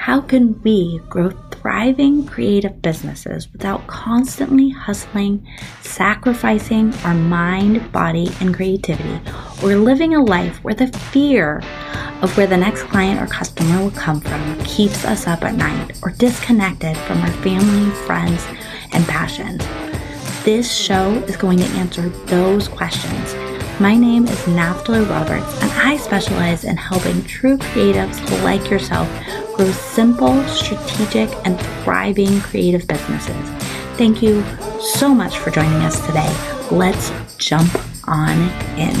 how can we grow thriving creative businesses without constantly hustling, sacrificing our mind, body, and creativity, or living a life where the fear of where the next client or customer will come from keeps us up at night or disconnected from our family, friends, and passions? This show is going to answer those questions. My name is Naftali Roberts, and I specialize in helping true creatives like yourself grow simple, strategic, and thriving creative businesses. Thank you so much for joining us today. Let's jump on in.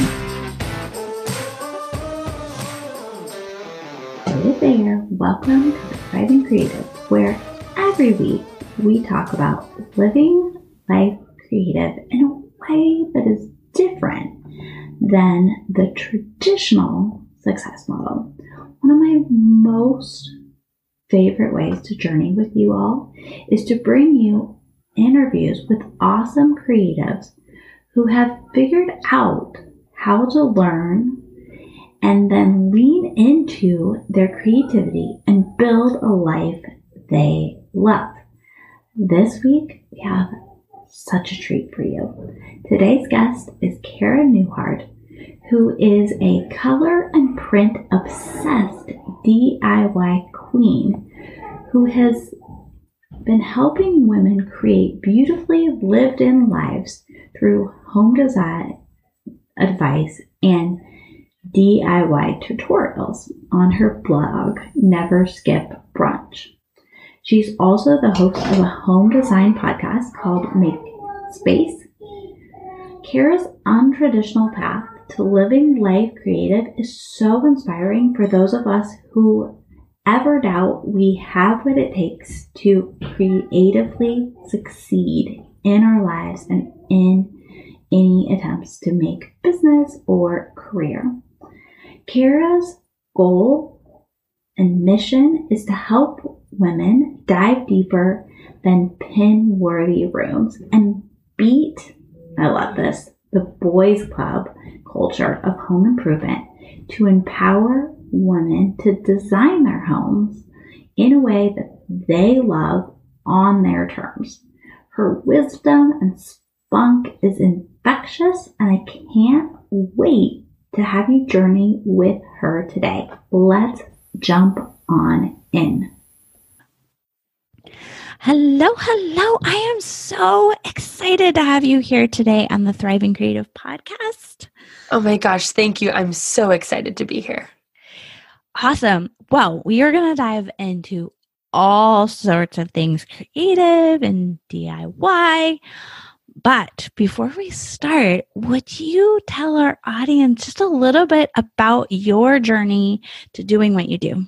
Hey there, welcome to the Thriving Creative, where every week we talk about living life creative in a way that is different than the traditional success model. One of my most favorite ways to journey with you all is to bring you interviews with awesome creatives who have figured out how to learn and then lean into their creativity and build a life they love. This week, we have such a treat for you. Today's guest is Cara Newhart, who is a color and print obsessed DIY queen who has been helping women create beautifully lived in lives through home design advice and DIY tutorials on her blog, Never Skip Brunch. She's also the host of a home design podcast called Make Space. Cara's untraditional path to living life creative is so inspiring for those of us who ever doubt we have what it takes to creatively succeed in our lives and in any attempts to make business or career. Cara's goal and mission is to help women dive deeper than pin worthy rooms and beat, I love this, the boys club culture of home improvement to empower women to design their homes in a way that they love on their terms. Her wisdom and spunk is infectious, and I can't wait to have you journey with her today. Let's jump on in. Hello, hello. I am so excited to have you here today on the Thriving Creative Podcast. Oh my gosh, thank you. I'm so excited to be here. Awesome. Well, we are going to dive into all sorts of things creative and DIY. But before we start, would you tell our audience just a little bit about your journey to doing what you do?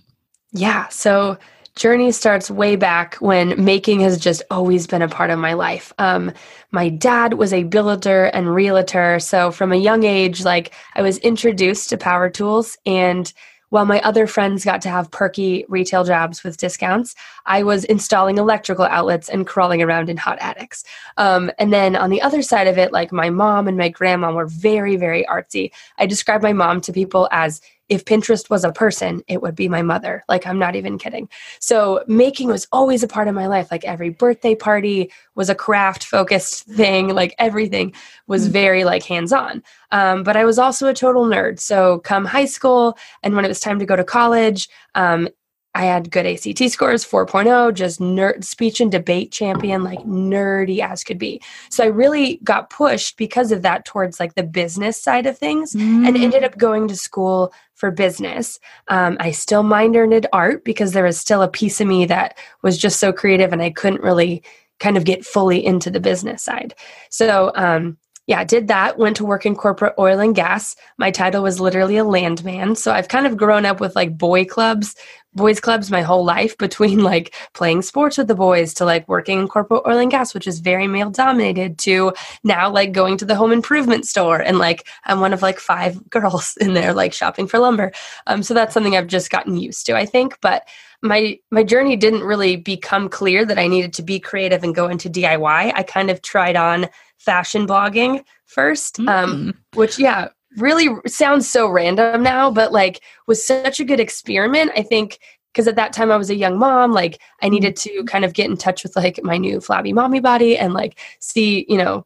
Yeah. So, journey starts way back when making has just always been a part of my life. Um, my dad was a builder and realtor. So from a young age, like I was introduced to power tools and while my other friends got to have perky retail jobs with discounts, I was installing electrical outlets and crawling around in hot attics. Um, and then on the other side of it, like my mom and my grandma were very, very artsy. I describe my mom to people as if Pinterest was a person, it would be my mother. Like, I'm not even kidding. So, making was always a part of my life. Like, every birthday party was a craft focused thing. Like, everything was mm. very, like, hands on. Um, but I was also a total nerd. So, come high school and when it was time to go to college, um, I had good ACT scores, 4.0, just nerd speech and debate champion, like nerdy as could be. So I really got pushed because of that towards like the business side of things mm. and ended up going to school for business. Um, I still minored art because there was still a piece of me that was just so creative and I couldn't really kind of get fully into the business side. So, um, yeah, did that. Went to work in corporate oil and gas. My title was literally a landman. So I've kind of grown up with like boy clubs boys clubs my whole life between like playing sports with the boys to like working in corporate oil and gas which is very male dominated to now like going to the home improvement store and like i'm one of like five girls in there like shopping for lumber um, so that's something i've just gotten used to i think but my my journey didn't really become clear that i needed to be creative and go into diy i kind of tried on fashion blogging first um, mm. um, which yeah really sounds so random now, but like was such a good experiment. I think because at that time I was a young mom, like I Mm-hmm. needed to kind of get in touch with like my new flabby mommy body and like see, you know,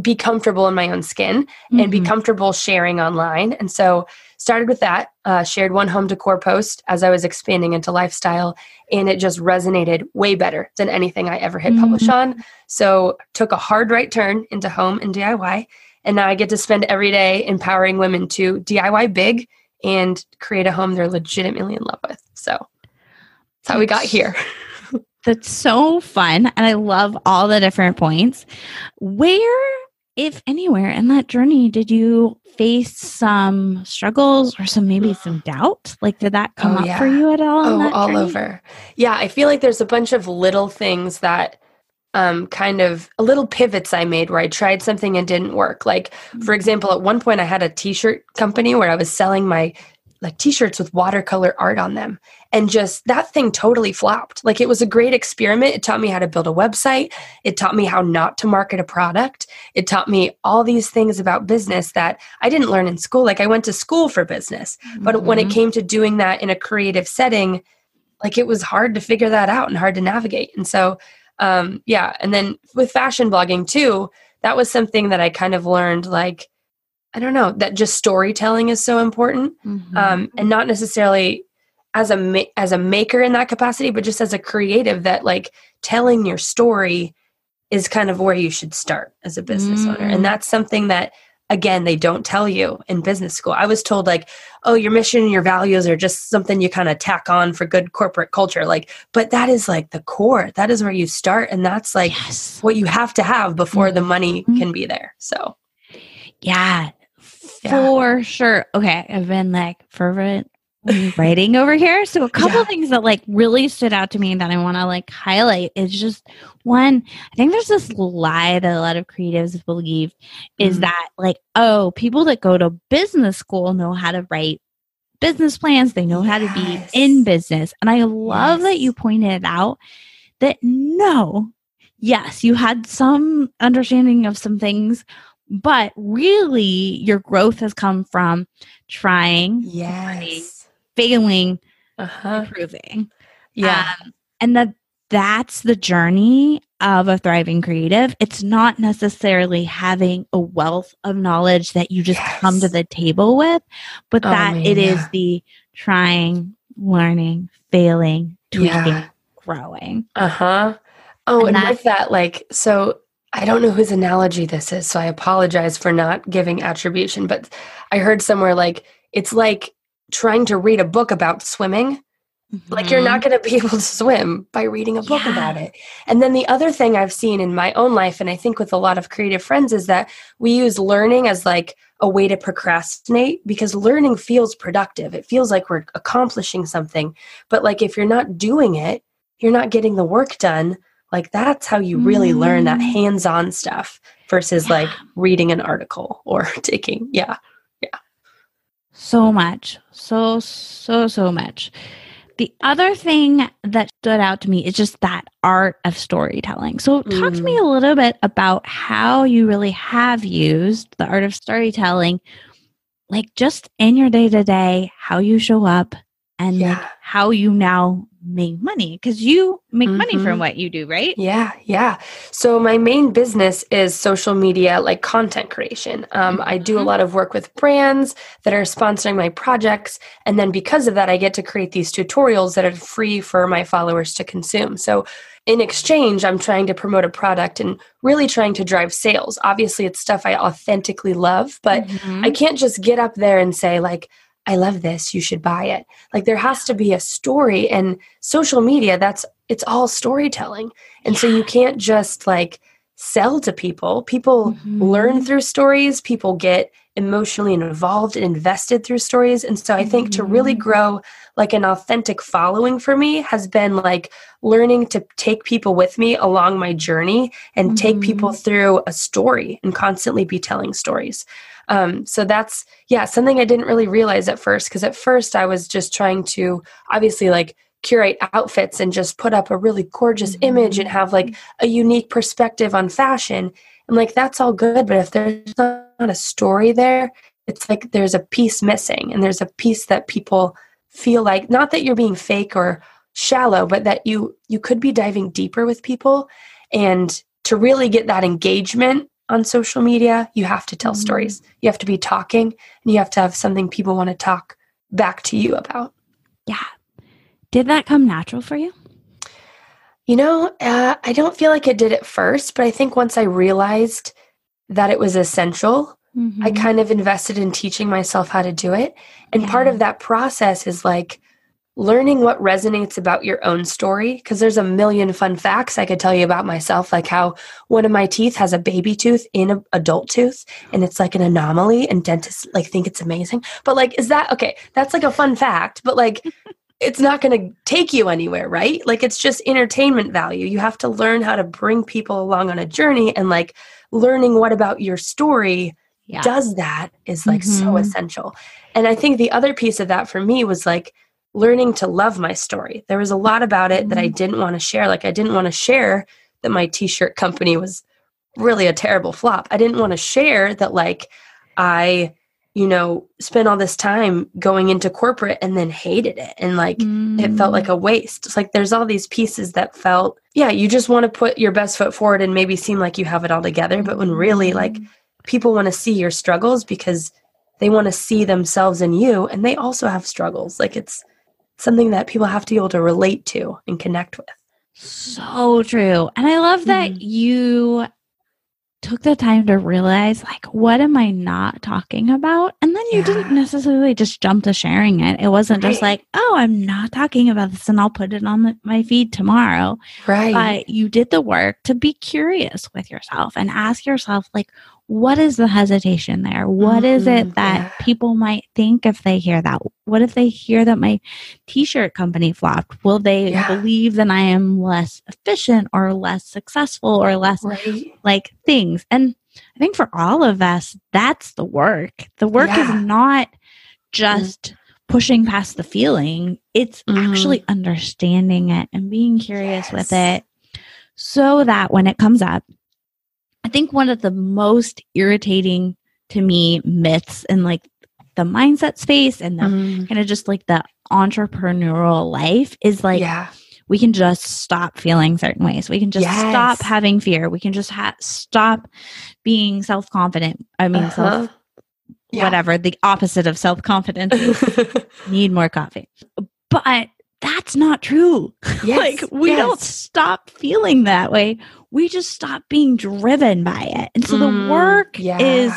be comfortable in my own skin and be Mhm. comfortable sharing online. And so started with that, uh, shared one home decor post as I was expanding into lifestyle, and it just resonated way better than anything I ever hit publish Mhm. on. So took a hard right turn into home and DIY, and now I get to spend every day empowering women to DIY big and create a home they're legitimately in love with. So that's how we got here. That's so fun. And I love all the different points. Where, if anywhere, in that journey, did you face some struggles or some maybe some doubt? Like, did that come Oh, up yeah. for you at all? Oh, that all journey? over. Yeah, I feel like there's a bunch of little things that um kind of little pivots I made where I tried something and didn't work. Like Mm-hmm. for example, at one point I had a t-shirt company where I was selling my like t-shirts with watercolor art on them and just that thing totally flopped. Like it was a great experiment. It taught me how to build a website. It taught me how not to market a product. It taught me all these things about business that I didn't learn in school. Like I went to school for business. But when it Mhm. came to doing that in a creative setting, like it was hard to figure that out and hard to navigate. And so, um, yeah. And then with fashion blogging too, that was something that I kind of learned like, I don't know, that just storytelling is so important. Mhm. Um, and not necessarily as a ma- as a maker in that capacity, but just as a creative that like telling your story is kind of where you should start as a business owner. Mm. And that's something that again they don't tell you in business school. I was told like, "Oh, your mission and your values are just something you kind of tack on for good corporate culture." Like, but that is like the core. That is where you start and that's like yes. what you have to have before the money can be there. So, Yeah, Yeah. for sure. Okay, I've been like fervent writing over here. So a couple Yeah. things that like really stood out to me that I want to like highlight is just one, I think there's this lie that a lot of creatives believe is Mhm. that like, oh, people that go to business school know how to write business plans, they know how to be in business. And I love that you pointed out that no, yes, you had some understanding of some things, but really your growth has come from trying, yes. failing, Uh-huh. improving. Yeah. Um, and that that's the journey of a thriving creative. It's not necessarily having a wealth of knowledge that you just come to the table with, but Oh, that man, it is yeah. the trying, learning, failing, tweaking, Yeah. growing. Uh-huh. Oh, And and, with that, like, so I don't know whose analogy this is, so I apologize for not giving attribution, but I heard somewhere like it's like trying to read a book about swimming. Like you're not going to be able to swim by reading a book Mm-hmm. Yeah. about it. And then the other thing I've seen in my own life, and I think with a lot of creative friends, is that we use learning as like a way to procrastinate because learning feels productive. It feels like we're accomplishing something. But like if you're not doing it, you're not getting the work done. Like that's how you really learn that Mm. hands on stuff versus like reading an article or taking. Yeah. Yeah. So much. So, so, so much. The other thing that stood out to me is just that art of storytelling. So, talk to me a little bit about how you really have used the art of storytelling, like just in your day to day, how you show up, and like, how you now make money because you make money from Mhm. what you do, right? Yeah, yeah. So my main business is social media, like content creation. Um, I do a Mhm. lot of work with brands that are sponsoring my projects, and then because of that, I get to create these tutorials that are free for my followers to consume. So in exchange, I'm trying to promote a product and really trying to drive sales. Obviously, it's stuff I authentically love, but Mhm. I can't just get up there and say like I love this, you should buy it. Like there has to be a story and social media that's it's all storytelling. And so you can't just like sell to people. People Mhm. learn through stories, people get emotionally involved and invested through stories. And so I think to really Mhm. grow like an authentic following for me has been like learning to take people with me along my journey and take people Mhm. through a story and constantly be telling stories. Um, so that's yeah something I didn't really realize at first because at first I was just trying to obviously like curate outfits and just put up a really gorgeous image and have like a unique perspective on fashion. And like that's all good, but if there's not a story there, it's like there's a piece missing and there's a piece that people feel like not that you're being fake or shallow, but that you you could be diving deeper with people and to really get that engagement on social media, you have to tell mm-hmm. stories. You have to be talking and you have to have something people want to talk back to you about. Yeah. Did that come natural for you? You know, uh, I don't feel like it did at first, but I think once I realized that it was essential, mm-hmm. I kind of invested in teaching myself how to do it. And yeah. part of that process is like learning what resonates about your own story because there's a million fun facts I could tell you about myself like how one of my teeth has a baby tooth in an adult tooth and it's like an anomaly and dentists like think it's amazing but like is that okay that's like a fun fact but like it's not going to take you anywhere right like it's just entertainment value you have to learn how to bring people along on a journey and like learning what about your story yeah. does that is like mm-hmm. so essential and i think the other piece of that for me was like learning to love my story. There was a lot about it that I mm-hmm. didn't want to share. Like, I didn't want to share that my t shirt company was really a terrible flop. I didn't want to share that, like, I, you know, spent all this time going into corporate and then hated it. And like, mm. it felt like a waste. It's like there's all these pieces that felt, yeah, you just want to put your best foot forward and maybe seem like you have it all together. But when really, like, mm. people want to see your struggles because they want to see themselves in you and they also have struggles. Like, it's, something that people have to be able to relate to and connect with. So true. And I love that mm-hmm. you took the time to realize like what am I not talking about? And then you yeah. didn't necessarily just jump to sharing it. It wasn't right. just like, "Oh, I'm not talking about this and I'll put it on the, my feed tomorrow." Right. But you did the work to be curious with yourself and ask yourself like what is the hesitation there? What mm-hmm, is it mm-hmm, that yeah. people might think if they hear that? What if they hear that my t shirt company flopped? Will they yeah. believe that I am less efficient or less successful or less right. like things? And I think for all of us, that's the work. The work yeah. is not just mm-hmm. pushing past the feeling, it's mm-hmm. actually understanding it and being curious yes. with it so that when it comes up, I think one of the most irritating to me myths in like the mindset space and the mm. kind of just like the entrepreneurial life is like yeah. we can just stop feeling certain ways. We can just yes. stop having fear. We can just ha- stop being self confident. I mean, uh-huh. self yeah. whatever the opposite of self confidence. need more coffee, but that's not true. Yes, like we yes. don't stop feeling that way. We just stop being driven by it. And so mm, the work yeah. is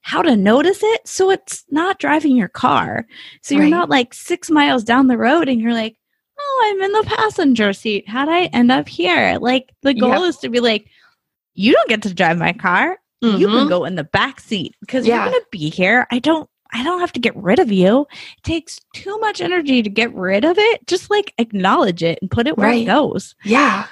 how to notice it so it's not driving your car. So you're right. not like 6 miles down the road and you're like, "Oh, I'm in the passenger seat. How'd I end up here?" Like the goal yep. is to be like, "You don't get to drive my car. Mm-hmm. You can mm-hmm. go in the back seat because yeah. you're going to be here. I don't I don't have to get rid of you. It takes too much energy to get rid of it. Just like acknowledge it and put it where right. it goes. Yeah.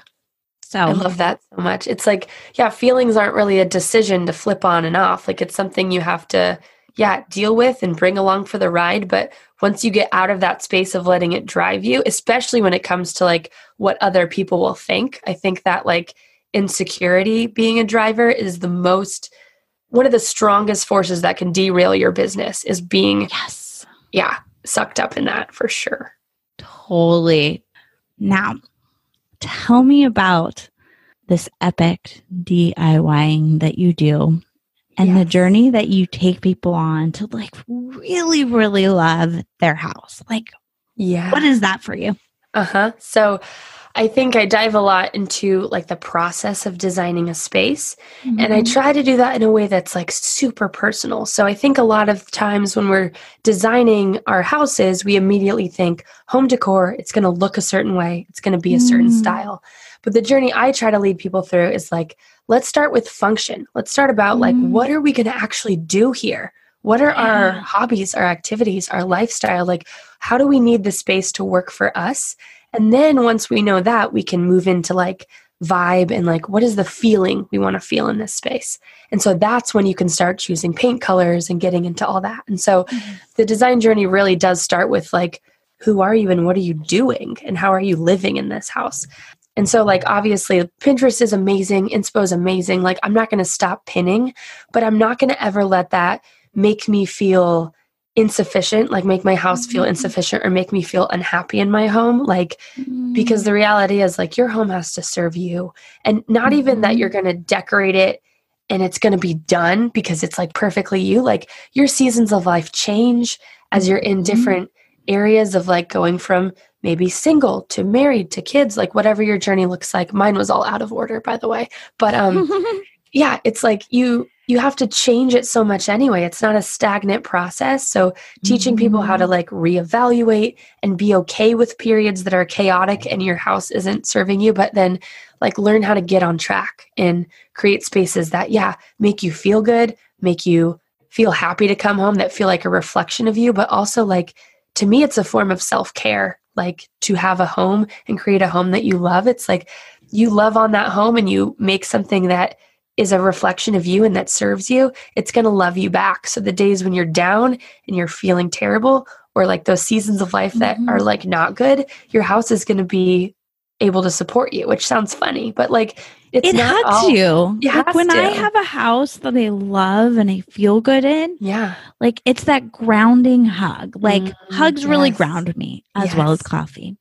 So I love that so much. It's like, yeah, feelings aren't really a decision to flip on and off. Like it's something you have to, yeah, deal with and bring along for the ride. But once you get out of that space of letting it drive you, especially when it comes to like what other people will think, I think that like insecurity being a driver is the most one of the strongest forces that can derail your business is being yes. yeah sucked up in that for sure. Totally. Now tell me about this epic DIYing that you do and yes. the journey that you take people on to like really really love their house. Like yeah. what is that for you? Uh-huh. So I think I dive a lot into like the process of designing a space. Mm-hmm. And I mm-hmm. try to do that in a way that's like super personal. So I think a lot of times when we're designing our houses, we immediately think home decor, it's going to look a certain way, it's going to be a certain mm. style. But the journey I try to lead people through is like, let's start with function. Let's start about mm. like, what are we going to actually do here? What are yeah. our hobbies, our activities, our lifestyle? Like, how do we need the space to work for us? And then once we know that, we can move into like vibe and like what is the feeling we want to feel in this space. And so that's when you can start choosing paint colors and getting into all that. And so mm-hmm. the design journey really does start with like who are you and what are you doing and how are you living in this house? And so, like, obviously, Pinterest is amazing, Inspo is amazing. Like, I'm not going to stop pinning, but I'm not going to ever let that make me feel insufficient, like make my house feel Mhm. insufficient or make me feel unhappy in my home. Like, because the reality is, like, your home has to serve you. And not even that you're going to decorate it and it's going to be done because it's like perfectly you. Like, your seasons of life change as you're in Mhm. different areas of like going from maybe single to married to kids, like whatever your journey looks like. Mine was all out of order, by the way. But, um, yeah it's like you you have to change it so much anyway. It's not a stagnant process. So teaching people how to Mm-hmm. like reevaluate and be okay with periods that are chaotic and your house isn't serving you but then like learn how to get on track and create spaces that yeah make you feel good make you feel happy to come home that feel like a reflection of you but also like to me it's a form of self-care like to have a home and create a home that you love. It's like you love on that home and you make something that is a reflection of you and that serves you, it's going to love you back. So the days when you're down and you're feeling terrible, or like those seasons of life that Mhm. are like not good, your house is going to be able to support you, which sounds funny, but like it's it not hugs all- you. It like when I have a house that I love and I feel good in, Yeah. like it's that grounding hug. Like Mm, hugs really ground me as well as coffee.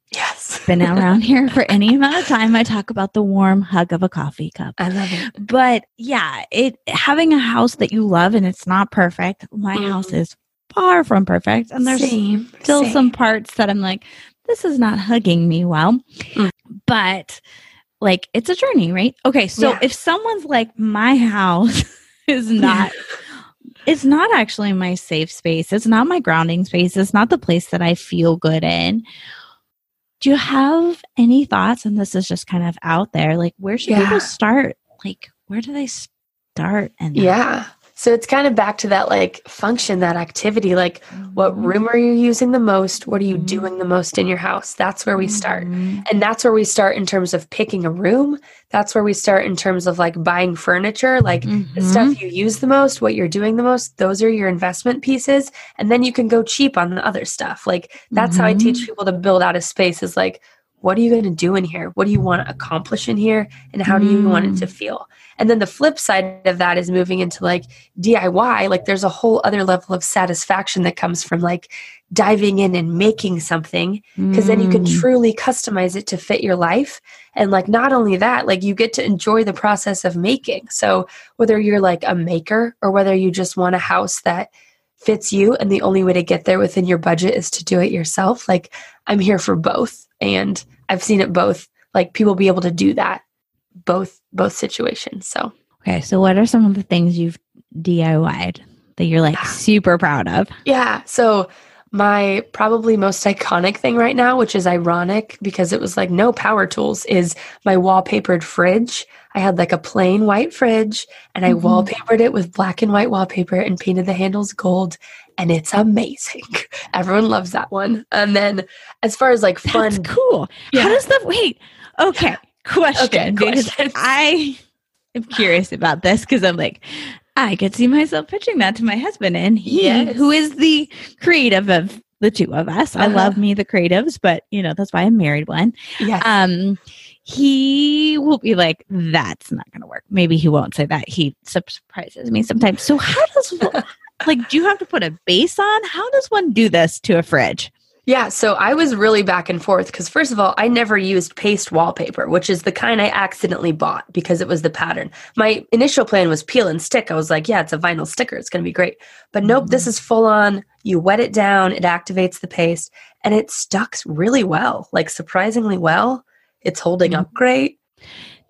Been around here for any amount of time. I talk about the warm hug of a coffee cup. I love it. But yeah, it having a house that you love and it's not perfect. My Mhm. house is far from perfect, and there's Same, still same. some parts that I'm like, this is not hugging me well. Mm. But like, it's a journey, right? Okay, so Yeah. if someone's like, my house is not. It's not actually my safe space. It's not my grounding space. It's not the place that I feel good in. Do you have any thoughts? And this is just kind of out there. Like, where should Yeah. people start? Like, where do they start? And Yeah. So it's kind of back to that like function, that activity. Like, what room are you using the most? What are you Mhm. doing the most in your house? That's where we start. Mhm. And that's where we start in terms of picking a room. That's where we start in terms of like buying furniture, like the Mhm. stuff you use the most, what you're doing the most. Those are your investment pieces. And then you can go cheap on the other stuff. Like that's how I teach people to build out a space is like, what are you going to do in here? What do you want to accomplish in here? And how do you want it to feel? And then the flip side of that is moving into like DIY. Like there's a whole other level of satisfaction that comes from like diving in and making something because then you can Mm. truly customize it to fit your life and like not only that like you get to enjoy the process of making so whether you're like a maker or whether you just want a house that fits you and the only way to get there within your budget is to do it yourself like i'm here for both and i've seen it both like people be able to do that both both situations so Okay, so what are some of the things you've DIY'd that you're like ah. super proud of? Yeah. So my probably most iconic thing right now, which is ironic because it was like no power tools, is my wallpapered fridge. I had like a plain white fridge and I Mhm. wallpapered it with black and white wallpaper and painted the handles gold. And it's amazing. Everyone loves that one. And then as far as like fun, That's cool. Yeah. How does the wait? Okay, question. Okay, because questions. I am curious about this because I'm like, I could see myself pitching that to my husband, and he, Yes. who is the creative of the two of us, I Uh-huh. love me the creatives, but you know that's why I'm married one. yes. Um, he will be like, "That's not going to work." Maybe he won't say that. He surprises me sometimes. So how does like do you have to put a base on? How does one do this to a fridge? Yeah, so I was really back and forth because, first of all, I never used paste wallpaper, which is the kind I accidentally bought because it was the pattern. My initial plan was peel and stick. I was like, yeah, it's a vinyl sticker. It's going to be great. But nope, this mm. is full on. You wet it down, it activates the paste, and it stuck really well, like surprisingly well. It's holding up mm. great.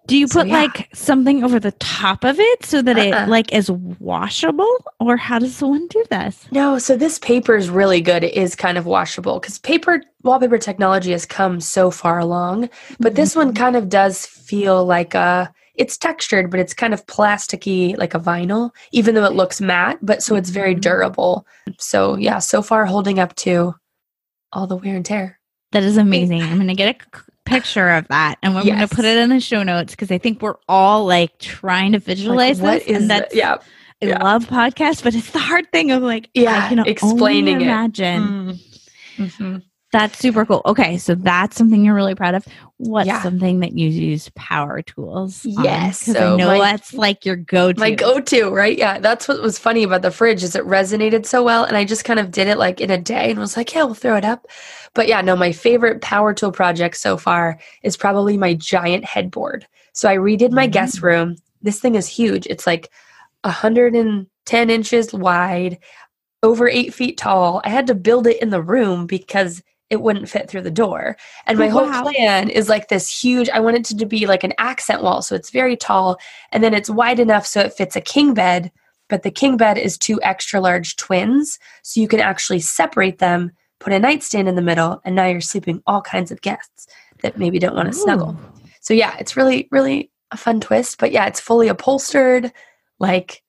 Do you So, put yeah. like something over the top of it so that Uh-uh. it like is washable, or how does one do this? No, so this paper is really good. It is kind of washable because paper wallpaper technology has come so far along. But this one kind of does feel like a it's textured, but it's kind of plasticky, like a vinyl, even though it looks matte, but so it's very Mhm. durable. So yeah, so far holding up to all the wear and tear. That is amazing. I'm going to get a picture of that, and we're going to put it in the show notes because I think we're all like trying to visualize what this, is and that? that's Yeah. I yeah. love podcasts, but it's the hard thing of like Yeah, I can explaining only it. imagine Mhm. that That's super cool. Okay, so that's something you're really proud of. What's Yeah. something that you use power tools? Yes, 'Cause so I know my- that's like your go-to. my go-to right yeah that's what was funny about the fridge is it resonated so well and i just kind of did it like in a day and was like yeah we'll throw it up but yeah no my favorite power tool project so far is probably my giant headboard so i redid my guest mm. room this thing is huge it's like 110 inches wide over eight feet tall i had to build it in the room because it wouldn't fit through the door. And my oh, whole Wow. plan is like this huge i want it to be like an accent wall so it's very tall and then it's wide enough so it fits a king bed but the king bed is two extra large twins so you can actually separate them put a nightstand in the middle and now you're sleeping all kinds of guests that maybe don't want to snuggle so yeah it's really really a fun twist but yeah it's fully upholstered like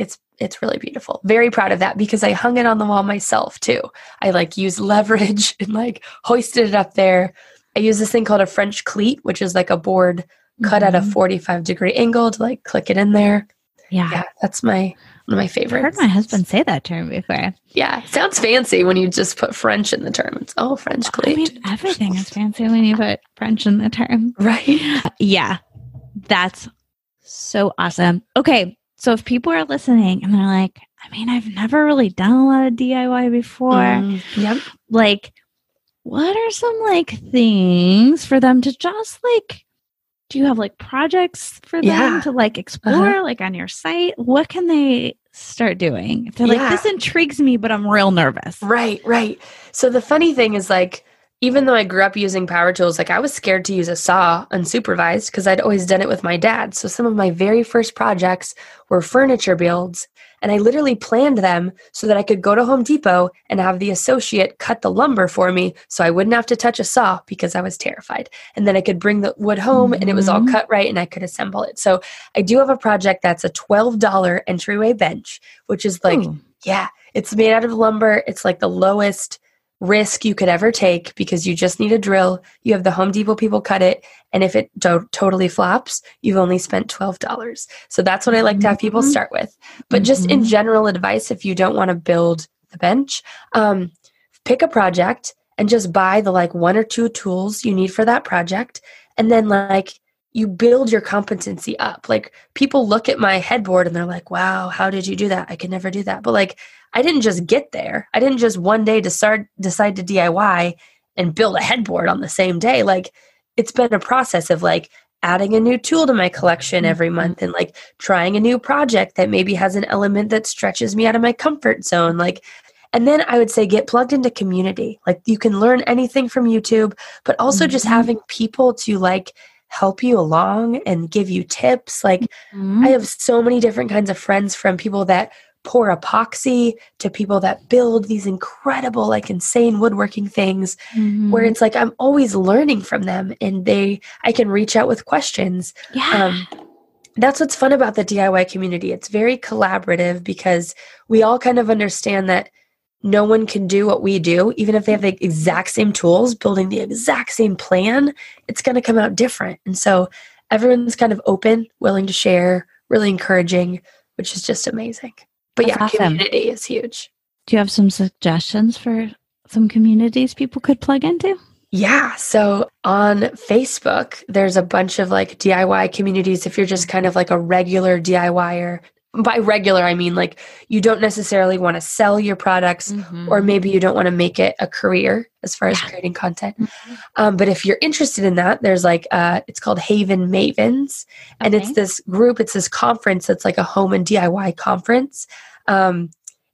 it's it's really beautiful very proud of that because i hung it on the wall myself too i like used leverage and like hoisted it up there i use this thing called a french cleat which is like a board cut at a Mhm. 45 degree angle to like click it in there Yeah. yeah that's my one of my I've favorites heard my husband say that term before. yeah sounds fancy when you just put french in the term it's oh french cleat. I mean, everything is fancy when you put French in the term. right Yeah, that's so awesome. Okay, so if people are listening and they're like, I mean, I've never really done a lot of DIY before, Mm, yep like, what are some like things for them to just like? Do you have like projects for them Yeah. to like explore, like on your site? What can they start doing if they're Yeah. like, this intrigues me, but I'm real nervous? Right, right. So the funny thing is like even though I grew up using power tools, like I was scared to use a saw unsupervised because I'd always done it with my dad. So some of my very first projects were furniture builds and I literally planned them so that I could go to Home Depot and have the associate cut the lumber for me so I wouldn't have to touch a saw because I was terrified. And then I could bring the wood home and it was all Mhm. cut right and I could assemble it. So I do have a project that's a $12 entryway bench, which is like Ooh. yeah, it's made out of lumber. It's like the lowest risk you could ever take because you just need a drill. You have the Home Depot people cut it, and if it to- totally flops, you've only spent $12. So that's what I like to have people Mhm. start with. But just in Mhm. general advice, if you don't want to build the bench, um, pick a project and just buy the like one or two tools you need for that project. And then like you build your competency up. Like people look at my headboard and they're like, wow, how did you do that? I could never do that. But like, I didn't just get there. I didn't just one day decide, decide to DIY and build a headboard on the same day. Like, it's been a process of like adding a new tool to my collection every Mhm. month and like trying a new project that maybe has an element that stretches me out of my comfort zone. Like, and then I would say get plugged into community. Like, you can learn anything from YouTube, but also just Mhm. having people to like help you along and give you tips. Like, Mhm. I have so many different kinds of friends from people that pour epoxy to people that build these incredible, like insane woodworking things Mhm. where it's like I'm always learning from them and they I can reach out with questions. yeah. Um, that's what's fun about the DIY community. It's very collaborative because we all kind of understand that no one can do what we do, even if they have the exact same tools, building the exact same plan, it's going to come out different. And so everyone's kind of open, willing to share, really encouraging, which is just amazing. But That's yeah, awesome. community is huge. Do you have some suggestions for some communities people could plug into? Yeah. So on Facebook, there's a bunch of like DIY communities. If you're just kind of like a regular DIYer, by regular, I mean like you don't necessarily want to sell your products, or maybe you don't want to make it a career as far as Yeah. creating content. Mhm. Um, but if you're interested in that, there's like uh, it's called Haven Mavens, and it's this group. It's this conference that's like a home and DIY conference. Um,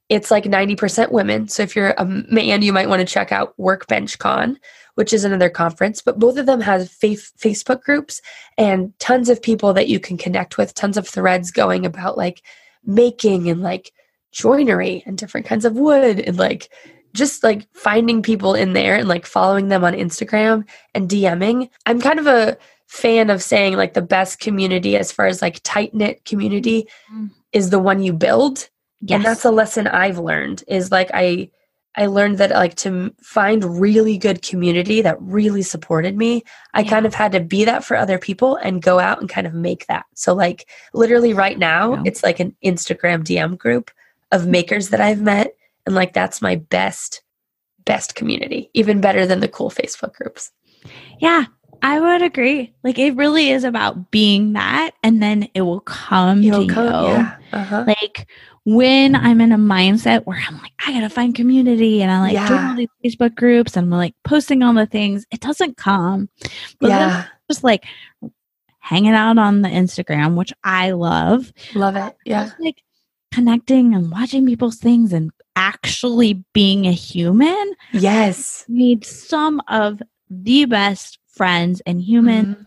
it's like 90% women. So if you're a man, you might want to check out Workbench Con, which is another conference. But both of them have fa- Facebook groups and tons of people that you can connect with, tons of threads going about like making and like joinery and different kinds of wood and like just like finding people in there and like following them on Instagram and DMing. I'm kind of a fan of saying like the best community as far as like tight knit community Mm. is the one you build Yes. and that's a lesson i've learned is like i i learned that like to find really good community that really supported me i Yeah. kind of had to be that for other people and go out and kind of make that so like literally right now it's like an instagram dm group of makers that i've met and like that's my best best community, even better than the cool Facebook groups. Yeah, I would agree. Like it really is about being that, and then it will come It'll to come, you. yeah. Uh-huh. Like when I'm in a mindset where I'm like, I gotta find community, and I like doing all these Facebook groups, and I'm like posting all the things. It doesn't come. But yeah, just like hanging out on the Instagram, which I love. love it. Yeah, Just like connecting and watching people's things and actually being a human yes. made some of the best friends and human Mhm.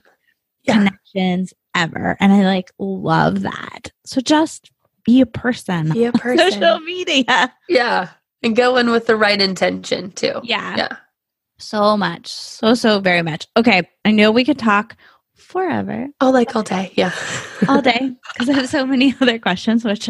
Yeah. connections ever. And I like love that. So just be a person. Be a on Social media. Yeah. And go in with the right intention too. Yeah. Yeah. So much. So, so very much. Okay. I know we could talk forever, Oh, like all day. Yeah. all day, because I have so many other questions, which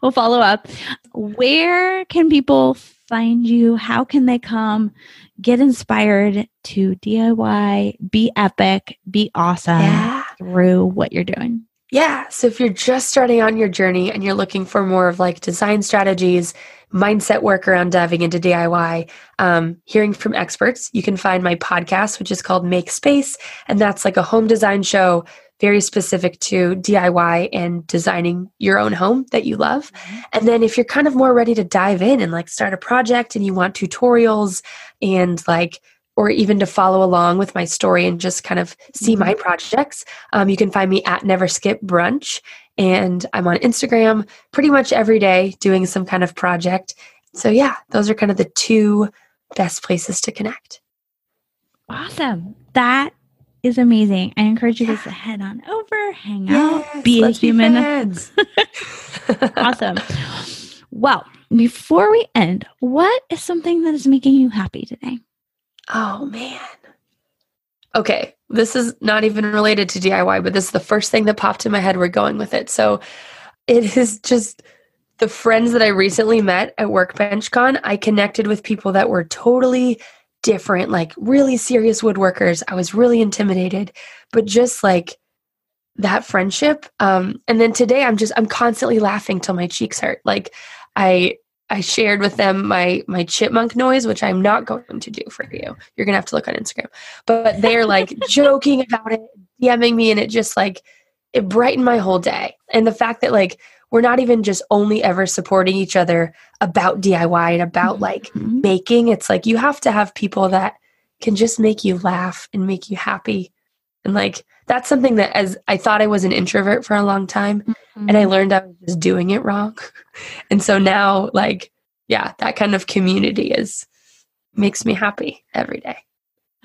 we'll follow up. Where can people find you? How can they come get inspired to DIY, be epic, be awesome yeah. through what you're doing? Yeah. So if you're just starting on your journey and you're looking for more of like design strategies, mindset work around diving into DIY, um, hearing from experts, you can find my podcast, which is called Make Space. And that's like a home design show very specific to DIY and designing your own home that you love. And then if you're kind of more ready to dive in and like start a project and you want tutorials and like, or even to follow along with my story and just kind of see my projects, um, you can find me at Never Skip Brunch. And I'm on Instagram pretty much every day doing some kind of project. So, yeah, those are kind of the two best places to connect. Awesome. That is amazing. I encourage you guys to head on over, hang out, be a human. friends. awesome. Well, before we end, what is something that is making you happy today? Oh man. Okay, this is not even related to DIY, but this is the first thing that popped in my head. We're going with it. So it is just the friends that I recently met at Workbench Con. I connected with people that were totally different, like really serious woodworkers. I was really intimidated, but just like that friendship. Um, and then today I'm just I'm constantly laughing till my cheeks hurt. Like I I shared with them my my chipmunk noise, which I'm not going to do for you. You're gonna have to look on Instagram. But they're like joking about it, DMing me, and it just like it brightened my whole day. And the fact that like we're not even just only ever supporting each other about DIY and about like Mhm. making. It's like you have to have people that can just make you laugh and make you happy. And like that's something that as I thought I was an introvert for a long time and I learned I was just doing it wrong. And so now like yeah, that kind of community is makes me happy every day.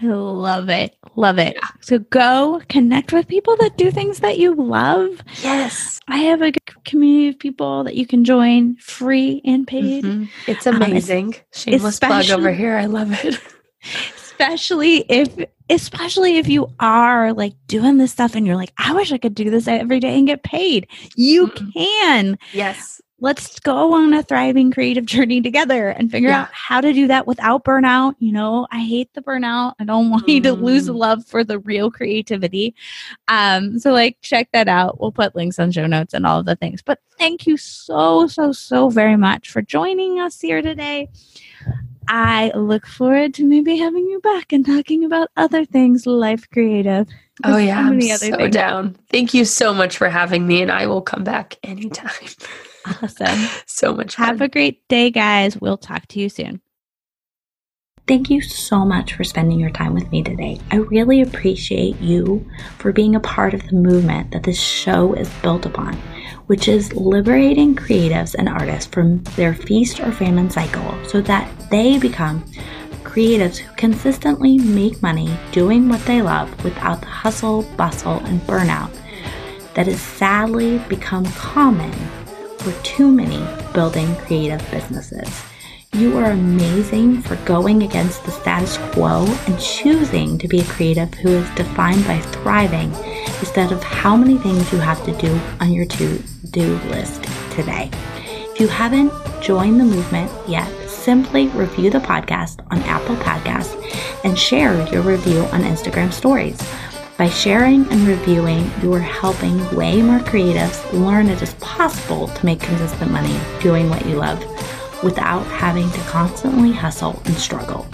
I love it. Love it. So go connect with people that do things that you love. Yes. I have a good community of people that you can join free and paid. Mhm. It's Um, amazing. Shameless plug over here. I love it. especially if especially if you are like doing this stuff and you're like i wish i could do this every day and get paid you Mhm. can yes. let's go on a thriving creative journey together and figure Yeah. out how to do that without burnout you know i hate the burnout i don't want you to lose Mm. love for the real creativity um so like check that out we'll put links on show notes and all of the things but thank you so so so very much for joining us here today I look forward to maybe having you back and talking about other things life creative. Oh yeah, so I'm many other so things. down. Thank you so much for having me, and I will come back anytime. Awesome. so much fun. Have a great day, guys. We'll talk to you soon. Thank you so much for spending your time with me today. I really appreciate you for being a part of the movement that this show is built upon, which is liberating creatives and artists from their feast or famine cycle so that they become creatives who consistently make money doing what they love without the hustle, bustle, and burnout that has sadly become common for too many building creative businesses. You are amazing for going against the status quo and choosing to be a creative who is defined by thriving instead of how many things you have to do on your to do list today. If you haven't joined the movement yet, simply review the podcast on Apple Podcasts and share your review on Instagram stories. By sharing and reviewing, you are helping way more creatives learn it is possible to make consistent money doing what you love. without having to constantly hustle and struggle.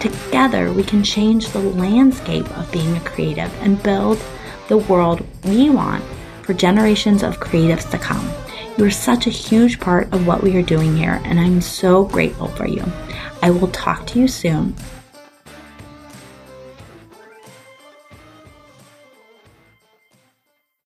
Together, we can change the landscape of being a creative and build the world we want for generations of creatives to come. You are such a huge part of what we are doing here, and I'm so grateful for you. I will talk to you soon.